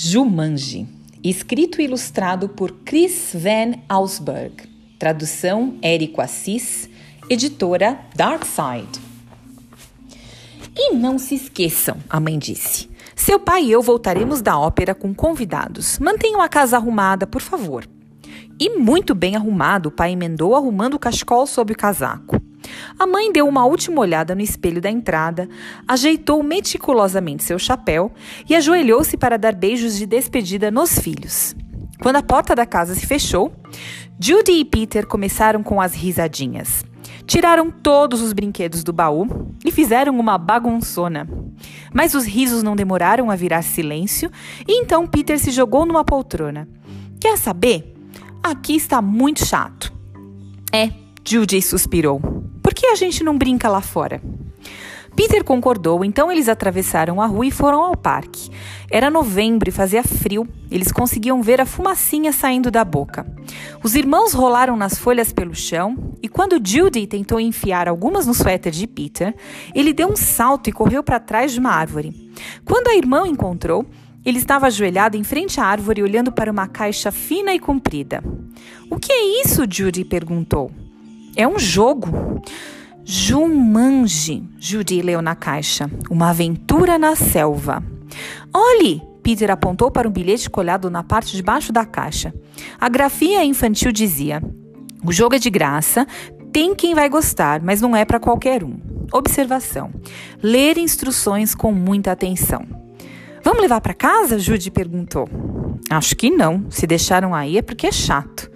Jumanji, escrito e ilustrado por Chris Van Ausberg, tradução Érico Assis, editora Darkside. E não se esqueçam, a mãe disse. Seu pai e eu voltaremos da ópera com convidados. Mantenham a casa arrumada, por favor. E muito bem arrumado, o pai emendou arrumando o cachecol sob o casaco. A mãe deu uma última olhada no espelho da entrada, ajeitou meticulosamente seu chapéu e ajoelhou-se para dar beijos de despedida nos filhos. Quando a porta da casa se fechou, Judy e Peter começaram com as risadinhas. Tiraram todos os brinquedos do baú e fizeram uma bagunçona. Mas os risos não demoraram a virar silêncio e então Peter se jogou numa poltrona. Quer saber? Aqui está muito chato. É, Judy suspirou. Por que a gente não brinca lá fora? Peter concordou, então eles atravessaram a rua e foram ao parque. Era novembro e fazia frio. Eles conseguiam ver a fumacinha saindo da boca. Os irmãos rolaram nas folhas pelo chão e quando Judy tentou enfiar algumas no suéter de Peter, ele deu um salto e correu para trás de uma árvore. Quando a irmã o encontrou, ele estava ajoelhado em frente à árvore olhando para uma caixa fina e comprida. O que é isso? Judy perguntou. É um jogo. Jumanji, Judy leu na caixa. Uma aventura na selva. Olhe! Peter apontou para um bilhete colado na parte de baixo da caixa. A grafia infantil dizia: O jogo é de graça, tem quem vai gostar, mas não é para qualquer um. Observação: ler instruções com muita atenção. Vamos levar para casa? Judy perguntou. Acho que não. Se deixaram aí é porque é chato.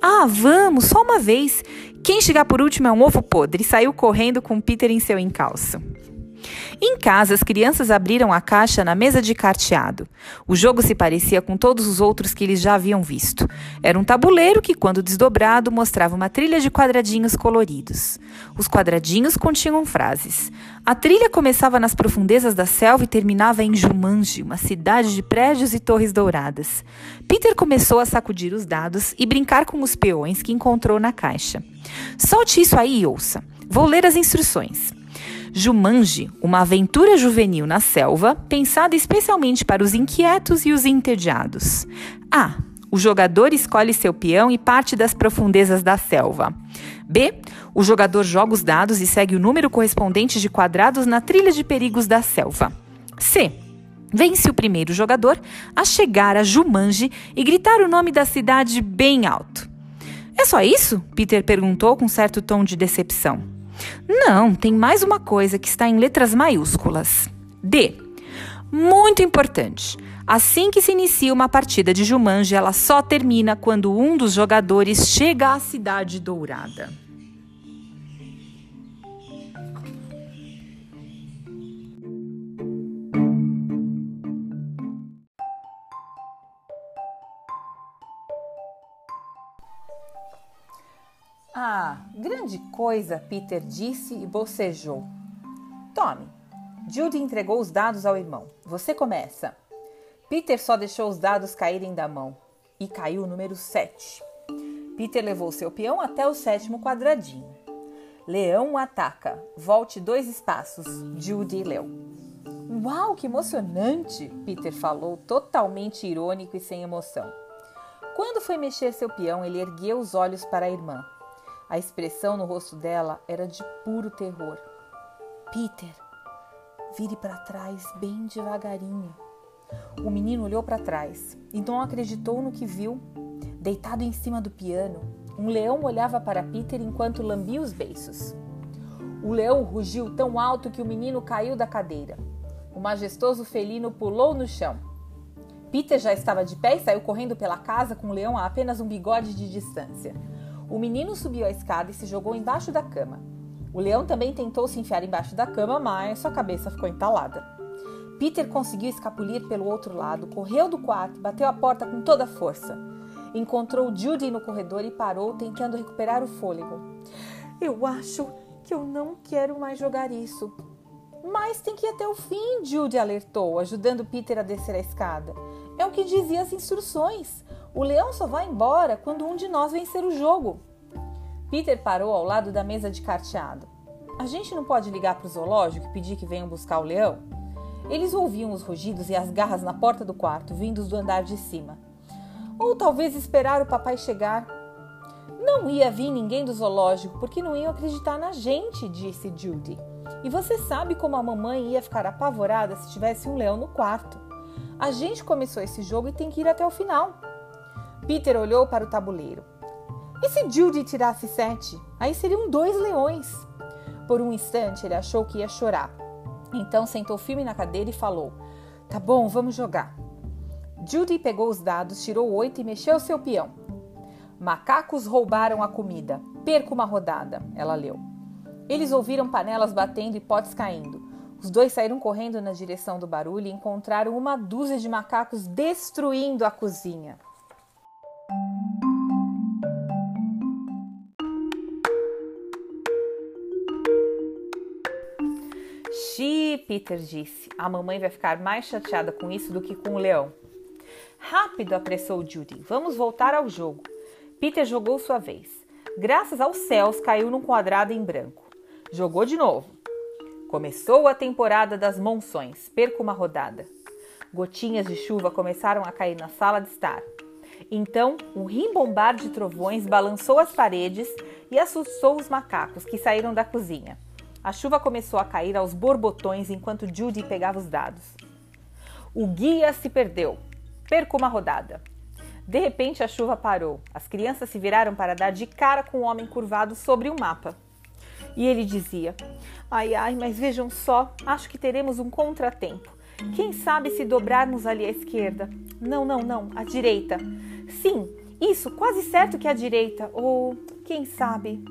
Ah, vamos, só uma vez. Quem chegar por último é um ovo podre saiu correndo com Peter em seu encalço. Em casa, as crianças abriram a caixa na mesa de carteado. O jogo se parecia com todos os outros que eles já haviam visto. Era um tabuleiro que, quando desdobrado, mostrava uma trilha de quadradinhos coloridos. Os quadradinhos continham frases. A trilha começava nas profundezas da selva e terminava em Jumanji, uma cidade de prédios e torres douradas. Peter começou a sacudir os dados e brincar com os peões que encontrou na caixa. Solte isso aí e ouça. Vou ler as instruções. Jumanji, uma aventura juvenil na selva, pensada especialmente para os inquietos e os entediados. A. O jogador escolhe seu peão e parte das profundezas da selva. B. O jogador joga os dados e segue o número correspondente de quadrados na trilha de perigos da selva. C. Vence o primeiro jogador a chegar a Jumanji e gritar o nome da cidade bem alto. É só isso? Peter perguntou com certo tom de decepção. Não, tem mais uma coisa que está em letras maiúsculas. D. Muito importante. Assim que se inicia uma partida de Jumanji, ela só termina quando um dos jogadores chega à Cidade Dourada. Ah, grande coisa, Peter disse e bocejou. Tome. Judy entregou os dados ao irmão. Você começa. Peter só deixou os dados caírem da mão e caiu o número 7. Peter levou seu peão até o sétimo quadradinho. Leão ataca. Volte dois espaços. Judy leu. Uau, que emocionante! Peter falou, totalmente irônico e sem emoção. Quando foi mexer seu peão, ele ergueu os olhos para a irmã. A expressão no rosto dela era de puro terror. Peter, vire para trás bem devagarinho. O menino olhou para trás e não acreditou no que viu. Deitado em cima do piano, um leão olhava para Peter enquanto lambia os beiços. O leão rugiu tão alto que o menino caiu da cadeira. O majestoso felino pulou no chão. Peter já estava de pé e saiu correndo pela casa com o leão a apenas um bigode de distância. O menino subiu a escada e se jogou embaixo da cama. O leão também tentou se enfiar embaixo da cama, mas sua cabeça ficou entalada. Peter conseguiu escapulir pelo outro lado, correu do quarto, bateu a porta com toda a força. Encontrou Judy no corredor e parou, tentando recuperar o fôlego. Eu acho que eu não quero mais jogar isso. Mas tem que ir até o fim, Judy alertou, ajudando Peter a descer a escada. É o que dizia as instruções. O leão só vai embora quando um de nós vencer o jogo. Peter parou ao lado da mesa de carteado. a gente não pode ligar para o zoológico e pedir que venham buscar o leão? Eles ouviam os rugidos e as garras na porta do quarto, vindos do andar de cima. Ou talvez esperar o papai chegar. Não ia vir ninguém do zoológico porque não iam acreditar na gente, disse Judy. E você sabe como a mamãe ia ficar apavorada se tivesse um leão no quarto. A gente começou esse jogo e tem que ir até o final. Peter olhou para o tabuleiro. E se Judy tirasse sete? Aí seriam dois leões. Por um instante ele achou que ia chorar. Então sentou firme na cadeira e falou: Tá bom, vamos jogar. Judy pegou os dados, tirou oito e mexeu seu peão. Macacos roubaram a comida. Perca uma rodada, ela leu. Eles ouviram panelas batendo e potes caindo. Os dois saíram correndo na direção do barulho e encontraram uma dúzia de macacos destruindo a cozinha. Peter disse. A mamãe vai ficar mais chateada com isso do que com o leão. Rápido, apressou Judy. Vamos voltar ao jogo. Peter jogou sua vez. Graças aos céus, caiu num quadrado em branco. Jogou de novo. Começou a temporada das monções. Perca uma rodada. Gotinhas de chuva começaram a cair na sala de estar. Então, um rimbombar de trovões balançou as paredes e assustou os macacos que saíram da cozinha. A chuva começou a cair aos borbotões enquanto Judy pegava os dados. O guia se perdeu. Perco uma rodada. De repente a chuva parou. As crianças se viraram para dar de cara com o homem curvado sobre o mapa. E ele dizia: Ai, ai, mas vejam só, acho que teremos um contratempo. Quem sabe se dobrarmos ali à esquerda? Não, não, não, à direita. Sim, isso, quase certo que à direita. Ou quem sabe?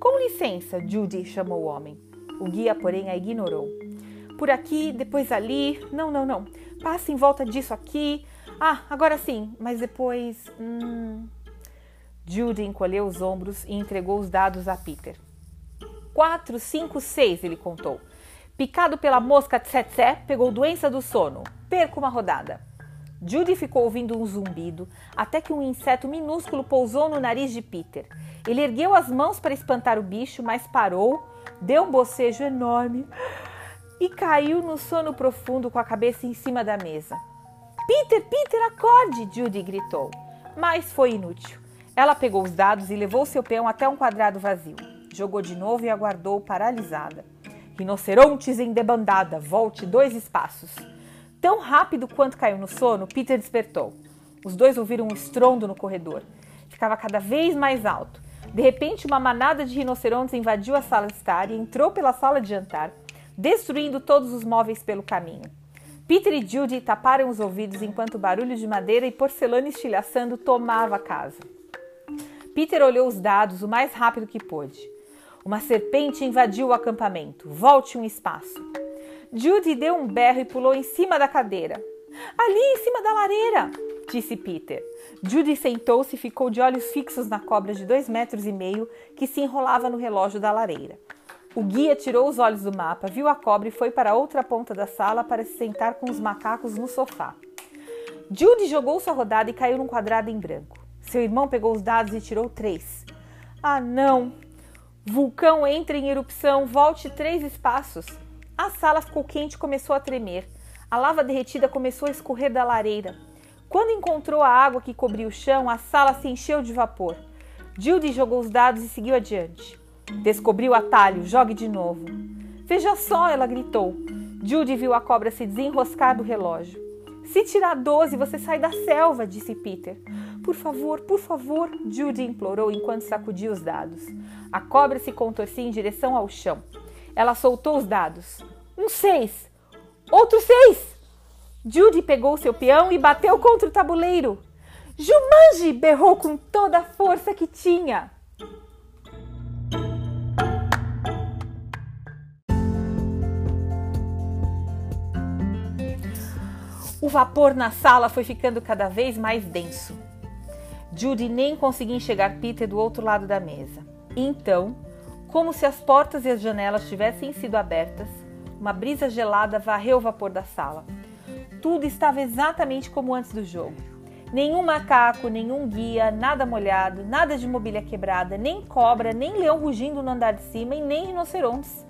Com licença, Judy chamou o homem. O guia, porém, a ignorou. Por aqui, depois ali. Não, não, não. Passe em volta disso aqui. Ah, agora sim, mas depois. Hum... Judy encolheu os ombros e entregou os dados a Peter. Quatro, cinco, seis, ele contou. Picado pela mosca tsetse, pegou doença do sono. Perca uma rodada. Judy ficou ouvindo um zumbido até que um inseto minúsculo pousou no nariz de Peter. Ele ergueu as mãos para espantar o bicho, mas parou, deu um bocejo enorme e caiu no sono profundo com a cabeça em cima da mesa. Peter, Peter, acorde! Judy gritou. Mas foi inútil. Ela pegou os dados e levou seu peão até um quadrado vazio. Jogou de novo e aguardou paralisada. Rinocerontes em debandada, volte dois espaços. Tão rápido quanto caiu no sono, Peter despertou. Os dois ouviram um estrondo no corredor. Ficava cada vez mais alto. De repente, uma manada de rinocerontes invadiu a sala de estar e entrou pela sala de jantar, destruindo todos os móveis pelo caminho. Peter e Judy taparam os ouvidos enquanto o barulho de madeira e porcelana estilhaçando tomava a casa. Peter olhou os dados o mais rápido que pôde. Uma serpente invadiu o acampamento. Volte um espaço. Judy deu um berro e pulou em cima da cadeira. Ali em cima da lareira, disse Peter. Judy sentou-se e ficou de olhos fixos na cobra de dois metros e meio que se enrolava no relógio da lareira. O guia tirou os olhos do mapa, viu a cobra e foi para outra ponta da sala para se sentar com os macacos no sofá. Judy jogou sua rodada e caiu num quadrado em branco. Seu irmão pegou os dados e tirou três. Ah, não! Vulcão entra em erupção, volte três espaços. A sala ficou quente e começou a tremer. A lava derretida começou a escorrer da lareira. Quando encontrou a água que cobria o chão, a sala se encheu de vapor. Judy jogou os dados e seguiu adiante. Descobriu o atalho, jogue de novo. Veja só, ela gritou. Judy viu a cobra se desenroscar do relógio. Se tirar 12, você sai da selva, disse Peter. Por favor, por favor, Judy implorou enquanto sacudia os dados. A cobra se contorcia em direção ao chão. Ela soltou os dados. Um seis. Outro seis. Judy pegou seu peão e bateu contra o tabuleiro. Jumanji! berrou com toda a força que tinha. O vapor na sala foi ficando cada vez mais denso. Judy nem conseguia enxergar Peter do outro lado da mesa. Então, como se as portas e as janelas tivessem sido abertas, uma brisa gelada varreu o vapor da sala. Tudo estava exatamente como antes do jogo. Nenhum macaco, nenhum guia, nada molhado, nada de mobília quebrada, nem cobra, nem leão rugindo no andar de cima e nem rinocerontes.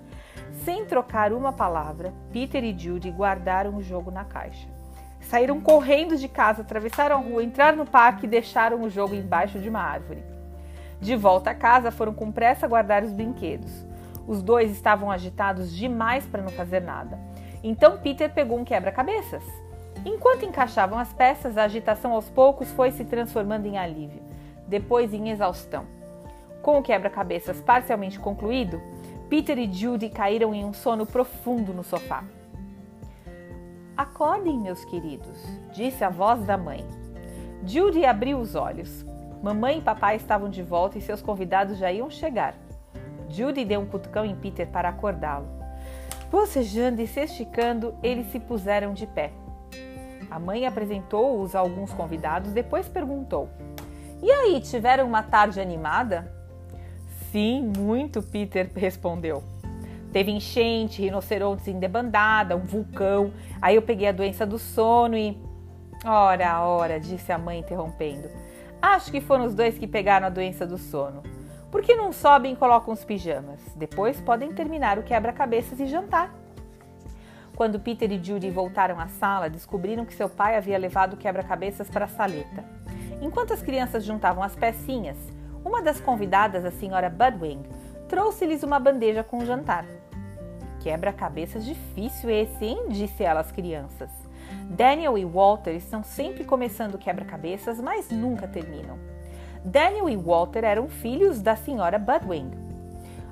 Sem trocar uma palavra, Peter e Judy guardaram o jogo na caixa. Saíram correndo de casa, atravessaram a rua, entraram no parque e deixaram o jogo embaixo de uma árvore. De volta a casa, foram com pressa guardar os brinquedos. Os dois estavam agitados demais para não fazer nada. Então Peter pegou um quebra-cabeças. Enquanto encaixavam as peças, a agitação aos poucos foi se transformando em alívio, depois em exaustão. Com o quebra-cabeças parcialmente concluído, Peter e Judy caíram em um sono profundo no sofá. Acordem, meus queridos, disse a voz da mãe. Judy abriu os olhos. Mamãe e papai estavam de volta e seus convidados já iam chegar. Judy deu um cutucão em Peter para acordá-lo. Bocejando e se esticando, eles se puseram de pé. A mãe apresentou-os a alguns convidados, depois perguntou: E aí, tiveram uma tarde animada? Sim, muito, Peter respondeu. Teve enchente, rinocerontes em debandada, um vulcão. Aí eu peguei a doença do sono e. Ora, ora, disse a mãe interrompendo. Acho que foram os dois que pegaram a doença do sono. Por que não sobem e colocam os pijamas? Depois podem terminar o quebra-cabeças e jantar. Quando Peter e Judy voltaram à sala, descobriram que seu pai havia levado o quebra-cabeças para a saleta. Enquanto as crianças juntavam as pecinhas, uma das convidadas, a senhora Budwing, trouxe-lhes uma bandeja com jantar. Quebra-cabeças difícil esse, hein? disse ela às crianças. Daniel e Walter estão sempre começando quebra-cabeças, mas nunca terminam. Daniel e Walter eram filhos da senhora Budwing.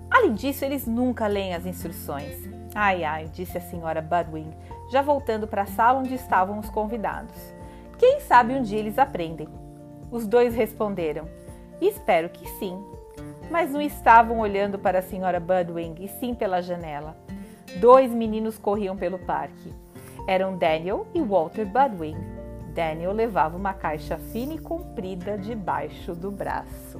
Além disso, eles nunca leem as instruções. Ai, ai, disse a senhora Budwing, já voltando para a sala onde estavam os convidados. Quem sabe um dia eles aprendem. Os dois responderam: Espero que sim. Mas não estavam olhando para a senhora Budwing, e sim pela janela. Dois meninos corriam pelo parque. Eram Daniel e Walter Budwing. Daniel levava uma caixa fina e comprida debaixo do braço.